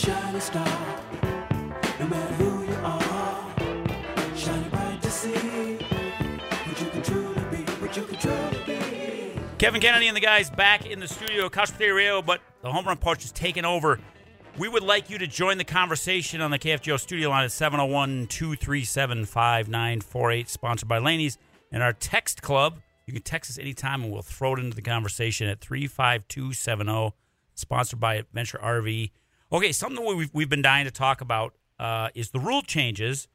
shining star. No matter who you are, shining bright to see what you can truly be, what you can truly be. Kevin Kennedy and the guys back in the studio, Couch Radio, but the home run porch is taking over. We would like you to join the conversation on the KFGO studio line at 701 237 5948, sponsored by Laney's. And our text club, you can text us anytime and we'll throw it into the conversation at 35270, sponsored by Adventure RV. Okay, something we've, we've been dying to talk about uh, is the rule changes,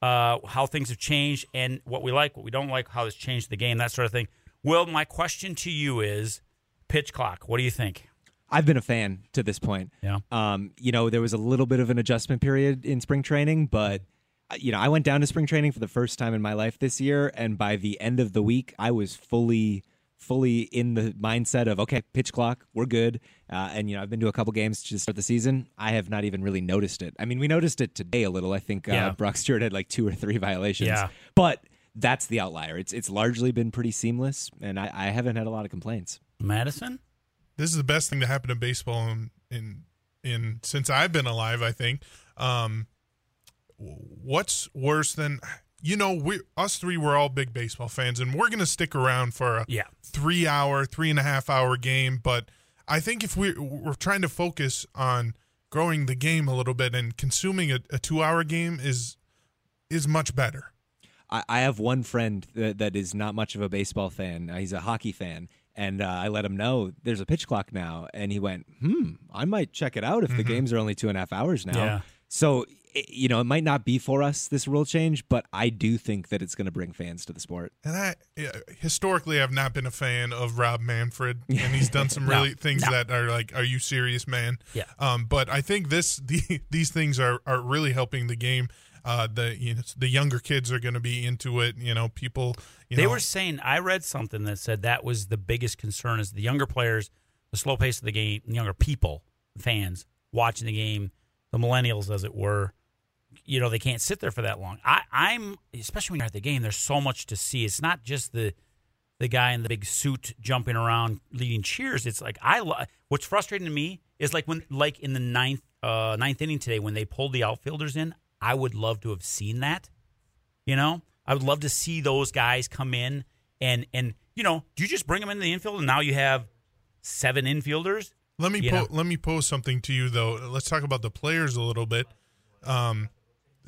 uh, how things have changed, and what we like, what we don't like, how it's changed the game, that sort of thing. Will, my question to you is pitch clock. What do you think? I've been a fan to this point. Yeah. Um, you know, there was a little bit of an adjustment period in spring training, but uh, you know, I went down to spring training for the first time in my life this year, and by the end of the week, I was fully, fully in the mindset of okay, pitch clock, we're good. Uh, and you know, I've been to a couple games to start the season. I have not even really noticed it. I mean, we noticed it today a little. I think uh, Yeah. Brock Stewart had like two or three violations. Yeah. But that's the outlier. It's it's largely been pretty seamless, and I, I haven't had a lot of complaints. Madison? this is the best thing to happen to baseball in in, in since I've been alive. I think. Um, what's worse than you know we us three we're all big baseball fans and we're gonna stick around for a Yeah. three hour three and a half hour game but i think if we we're trying to focus on growing the game a little bit and consuming a, a two hour game is is much better I, I have one friend that, that is not much of a baseball fan. Uh, he's a hockey fan. And uh, I let him know there's a pitch clock now. And he went, hmm, I might check it out if the games are only two and a half hours now. Yeah. So, you know, it might not be for us, this rule change, but I do think that it's going to bring fans to the sport. and i yeah, historically i've not been a fan of rob manfred and he's done some really things no. that are like are you serious man Yeah. Um, but I think this the, these things are, are really helping the game. Uh, the you know, the younger kids are going to be into it. You know, people. You They know, were saying I read something that said that was the biggest concern is the younger players, the slow pace of the game, younger people, fans watching the game, the millennials as it were. You know, they can't sit there for that long. I, I'm especially when you're at the game. There's so much to see. It's not just the the guy in the big suit jumping around leading cheers. It's like I. Lo- what's frustrating to me is like when like in the ninth uh, ninth inning today when they pulled the outfielders in. I would love to have seen that. You know, I would love to see those guys come in and and you know, do you just bring them into the infield and now you have seven infielders? Let me po- let me pose something to you though. Let's talk about the players a little bit. Um,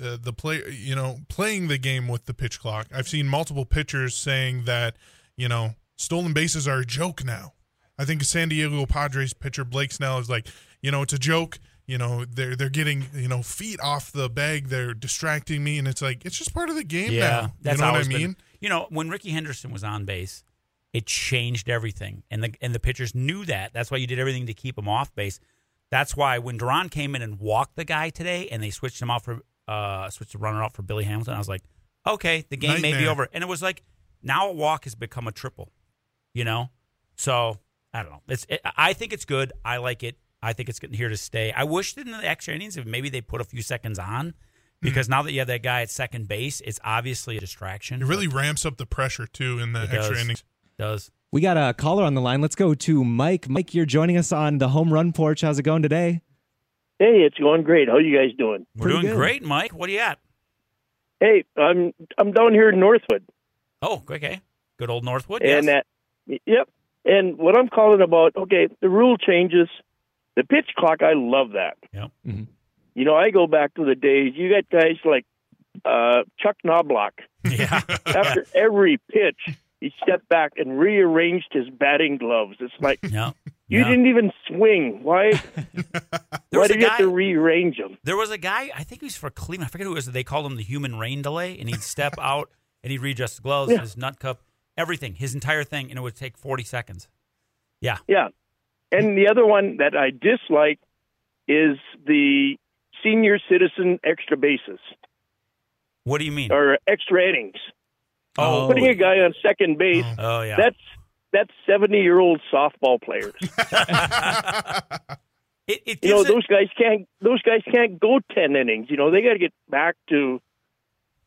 uh, the play, you know, playing the game with the pitch clock. I've seen multiple pitchers saying that you know stolen bases are a joke now. I think San Diego Padres pitcher Blake Snell is like, you know, it's a joke. You know, they're they're getting you know feet off the bag. They're distracting me, and it's like it's just part of the game now. that's you know what I always been- mean? you know, when Rickey Henderson was on base, it changed everything, and the and the pitchers knew that. That's why you did everything to keep him off base. That's why when Duran came in and walked the guy today, and they switched him off for uh switched the runner out for Billy Hamilton, I was like, okay, the game may be over, and it was like now a walk has become a triple, you know. So I don't know. It's it, I think it's good. I like it. I think it's getting here to stay. I wish in the extra innings, if maybe they put a few seconds on, because now that you have that guy at second base, it's obviously a distraction. It really ramps up the pressure too in the extra does. innings. Does. We got a caller on the line. Let's go to Mike. Mike, you're joining us on the home run porch. How's it going today? Hey, it's going great. How you guys doing? We're Pretty doing good. great, Mike. What are you at? Hey, I'm I'm down here in Northwood, Oh, okay. Good old Northwood. and yes. that, yep. And what I'm calling about, okay, the rule changes, the pitch clock. I love that. Yep. Mhm. You know, I go back to the days. You got guys like uh, Chuck Knobloch. yeah. After every pitch, he stepped back and rearranged his batting gloves. It's like Yeah. you didn't even swing. Why? Why did you have to rearrange them? There was a guy, I think he was for Cleveland. I forget who it was. They called him the human rain delay, and he'd step out and he'd readjust his gloves, Yeah. his nut cup, everything, his entire thing, and it would take 40 seconds. Yeah. Yeah. And the other one that I dislike is the senior citizen extra bases What do you mean? or extra innings. Oh, Putting a guy on second base, oh, oh yeah. that's that's 70 year old softball players. it, it you know, it- those guys can't those guys can't go 10 innings. You know, they got to get back to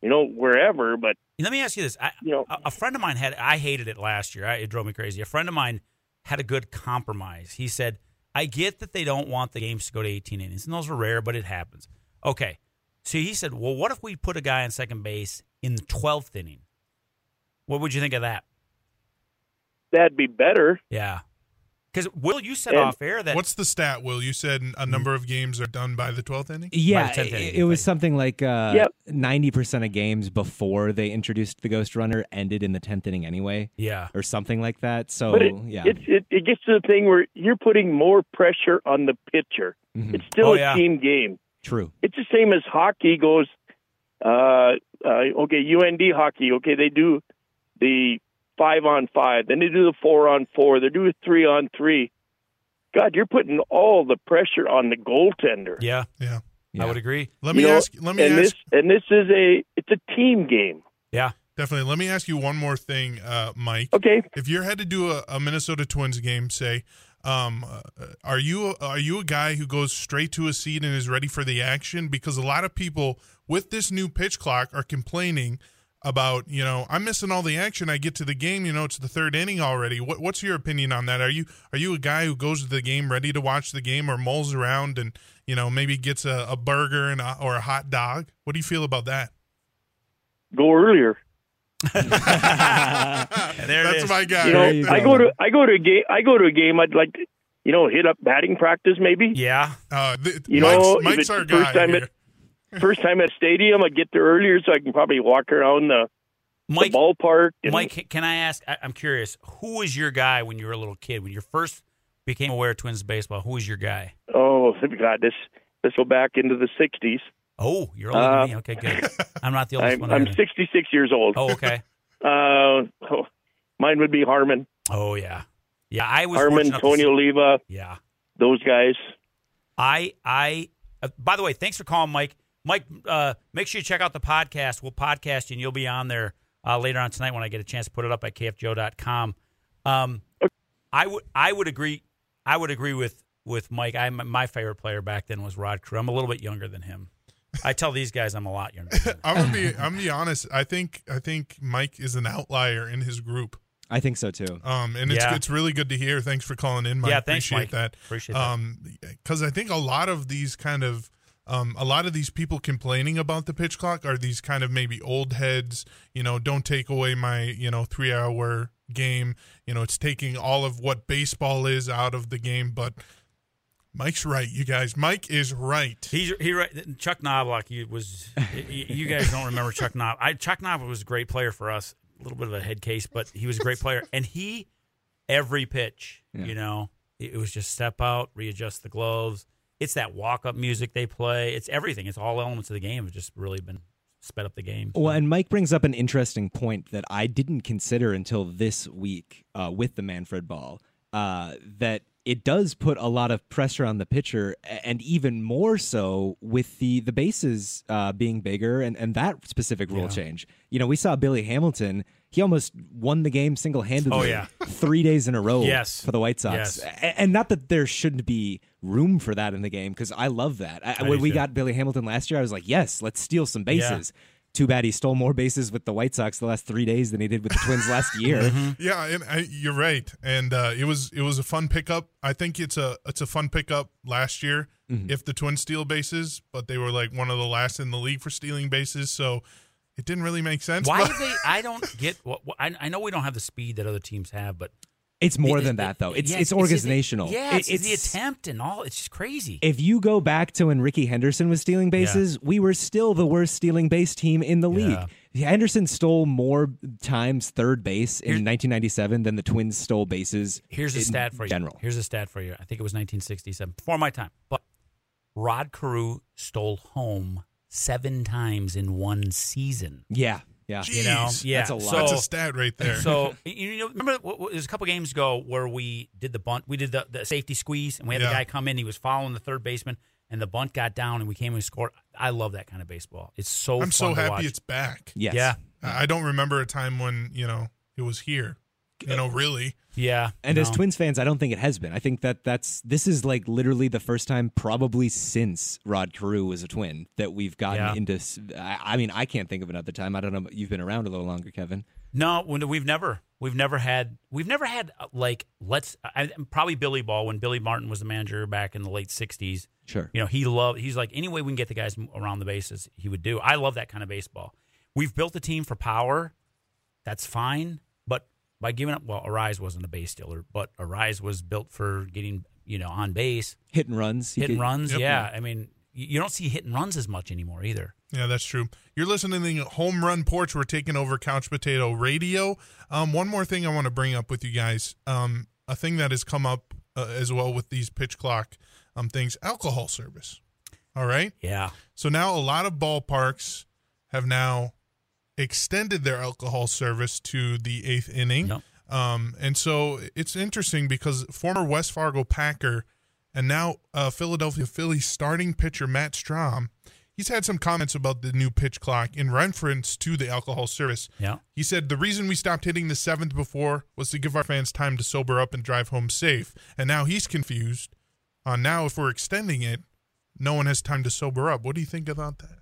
you know wherever, but Let me ask you this. I, You know- a, a friend of mine had. I hated it last year. I, it drove me crazy. A friend of mine had a good compromise. He said, I get that they don't want the games to go to 18 innings, and those are rare, but it happens. Okay. So he said, well, what if we put a guy on second base in the 12th inning? What would you think of that? That'd be better. Yeah. Because, Will, you said And off air that. What's the stat, Will? You said a number of games are done by the 12th inning? Yeah, By the 10th inning, it, it was something like uh, Yep. 90% of games before they introduced the Ghost Runner ended in the 10th inning anyway, yeah. or something like that. So, But it, yeah. it, it, it gets to the thing where you're putting more pressure on the pitcher. Mhm. It's still Oh, a yeah. team game. True. It's the same as hockey goes. Uh, uh, okay, UND hockey. Okay, they do the five on five, then they do the four on four, they do a three on three. God, you're putting all the pressure on the goaltender. Yeah. Yeah. Yeah. I would agree. Let You me know, ask. Let me and ask. this and this is a it's a team game. Yeah. Definitely. Let me ask you one more thing, uh, Mike. Okay, If you're headed to a, a Minnesota Twins game, say, um, uh, are you are you a guy who goes straight to a seat and is ready for the action? Because a lot of people with this new pitch clock are complaining about, you know, I'm missing all the action. I get to the game, you know, it's the third inning already. What, what's your opinion on that? Are you are you a guy who goes to the game ready to watch the game, or mulls around and you know maybe gets a, a burger and a, or a hot dog? What do you feel about that? go earlier. there That's is. my guy. You know, right you. I go. go to I go to a game. I go to a game. I'd like to, you know, hit up batting practice maybe. Yeah. Uh, th- You Mike's, know, Mike's our the first guy time here. First time at stadium, I get there earlier so I can probably walk around the, the ballpark. Mike, can I ask? I, I'm curious. Who was your guy when you were a little kid? When you first became aware of Twins baseball, who was your guy? Oh God, this let's go back into the '60s. Oh, you're older Uh, than me. Okay, good. I'm not the oldest I'm, one. I'm either. 66 years old. Oh, okay. Uh, oh, mine would be Harmon, Oh, yeah. Yeah, I was Harmon, Tony Oliva, Yeah. those guys. I I uh, by the way, thanks for calling, Mike. Mike, uh, make sure you check out the podcast. We'll podcast you, and you'll be on there uh, later on tonight when I get a chance to put it up at kfgo.com. Um, I would I would agree. I would agree with with Mike. I my favorite player back then was Rod Carew. I'm a little bit younger than him. I tell these guys I'm a lot younger. Than. I'm gonna be I'm gonna be honest. I think I think Mike is an outlier in his group. I think so too. Um, and it's Yeah. it's really good to hear. Thanks for calling in, Mike. Yeah, thanks, Appreciate Mike. that. Appreciate that. Um, because I think a lot of these kind of um, a lot of these people complaining about the pitch clock are these kind of maybe old heads. You know, don't take away my you know three hour game. You know, it's taking all of what baseball is out of the game. But Mike's right, you guys. Mike is right. He's he right. Chuck Knobloch he was. you guys don't remember Chuck Knob. I Chuck Knobloch was a great player for us. A little bit of a head case, but he was a great player. And he every pitch, Yeah. you know, it, it was just step out, readjust the gloves. It's that walk up music they play. It's everything. It's all elements of the game. Have just really been sped up the game. So- Well, and Mike brings up an interesting point that I didn't consider until this week uh, with the Manfred ball. Uh, that it does put a lot of pressure on the pitcher, and even more so with the the bases uh, being bigger and, and that specific rule Yeah. change. You know, we saw Billy Hamilton. He almost won the game single handedly. Oh, yeah. three days in a row. Yes. for the White Sox. Yes. And not that there shouldn't be room for that in the game because I love that. I, I when we too. got Billy Hamilton last year, I was like, yes, let's steal some bases. Too bad he stole more bases with the White Sox the last three days than he did with the Twins last year. Mm-hmm. Yeah, and I, you're right. And uh, it was it was a fun pickup. I think it's a it's a fun pickup last year Mm-hmm. if the Twins steal bases, but they were like one of the last in the league for stealing bases, so it didn't really make sense. Why but- do they? I don't get. What, what, I, I know we don't have the speed that other teams have, but It's more it- than that, though. It's yeah, it's organizational. yeah, It- it's, the attempt and all. It's just crazy. If you go back to when Rickey Henderson was stealing bases, we were still the worst stealing base team in the league. Henderson stole more times third base in Here's- 1997 than the Twins stole bases. Here's a in stat for you. General. Here's a stat for you. I think it was 1967, before my time. But Rod Carew stole home seven times in one season. Yeah, yeah. Jeez, You know, yeah. That's a lot. So, that's a stat right there. so you know, remember what- what- there's a couple games ago where we did the bunt, we did the, the safety squeeze, and we had Yeah. the guy come in. He was following the third baseman, and the bunt got down, and we came and scored. I love that kind of baseball. It's so. I'm so to happy watch. it's back. Yes. Yeah, I I don't remember a time when you know it was here. You know, really. yeah. And no. as Twins fans, I don't think it has been. I think that that's this is like literally the first time, probably since Rod Carew was a Twin, that we've gotten Yeah. into. I mean, I can't think of another time. I don't know. You've been around a little longer, Kevin. No, we've never. We've never had we've never had uh, like let's I, probably Billy Ball when Billy Martin was the manager back in the late '60s. Sure. You know, he loved. He's like any way we can get the guys around the bases, he would do. I love that kind of baseball. We've built a team for power. That's fine, but by giving up, well, Arraez wasn't a base stealer, but Arraez was built for getting you know on base, Hit and runs. You hit and runs. Yep. Yeah, I mean, you you don't see hit and runs as much anymore either. Yeah, that's true. You're listening to the Home Run Porch. We're taking over Couch Potato Radio. Um, one more thing I want to bring up with you guys. Um, a thing that has come up uh, as well with these pitch clock um, things alcohol service. All right. Yeah, So now a lot of ballparks have now extended their alcohol service to the eighth inning. Yep. Um, and so it's interesting because former West Fargo Packer and now uh, Philadelphia Phillies starting pitcher Matt Strahm, he's had some comments about the new pitch clock in reference to the alcohol service. yeah. He said the reason we stopped hitting the seventh before was to give our fans time to sober up and drive home safe. And now he's confused on now if we're extending it, no one has time to sober up. What do you think about that?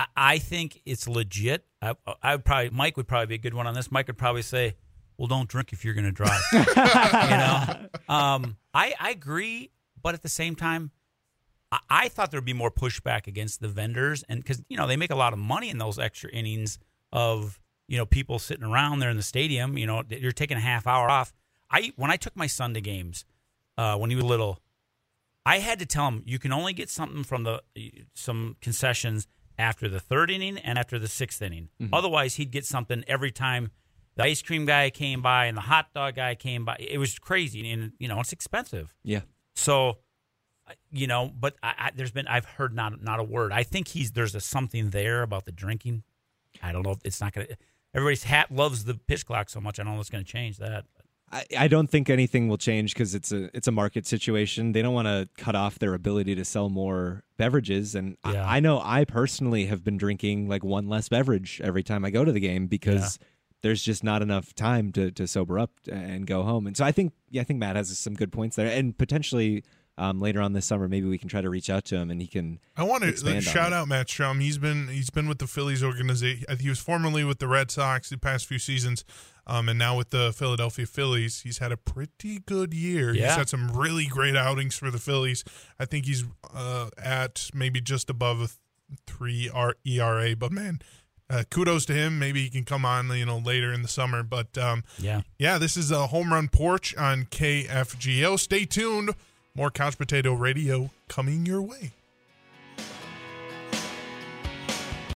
I, I think it's legit. I, I would probably Mike would probably be a good one on this. Mike would probably say, "Well, don't drink if you're going to drive." you know, um, I I agree, but at the same time, I, I thought there'd be more pushback against the vendors, and because you know they make a lot of money in those extra innings of you know people sitting around there in the stadium. You know, you're taking a half hour off. I when I took my son to games uh, when he was little, I had to tell him you can only get something from the some concessions after the third inning and after the sixth inning. Mm-hmm. Otherwise, he'd get something every time the ice cream guy came by and the hot dog guy came by. It was crazy, and you know it's expensive. Yeah. So, you know, but I, I, there's been I've heard not not a word. I think he's there's a something there about the drinking. I don't know. if It's not gonna. Everybody's hat loves the pitch clock so much. I don't know if it's gonna change that. I, I don't think anything will change because it's a it's a market situation. They don't want to cut off their ability to sell more beverages, and Yeah. I, I know I personally have been drinking like one less beverage every time I go to the game because there's just not enough time to to sober up and go home. And so I think yeah, I think Matt has some good points there, and potentially um, later on this summer maybe we can try to reach out to him and he can. I want to Expand on shout it. out Matt Strahm. He's been he's been with the Phillies organization. He was formerly with the Red Sox the past few seasons, um, and now with the Philadelphia Phillies. He's had a pretty good year. He's had some really great outings for the Phillies. I think he's uh, at maybe just above a three R- ERA. But man, uh, kudos to him. Maybe he can come on you know later in the summer. But um, Yeah. yeah, this is a home run porch on KFGO. Stay tuned. More couch potato radio coming your way.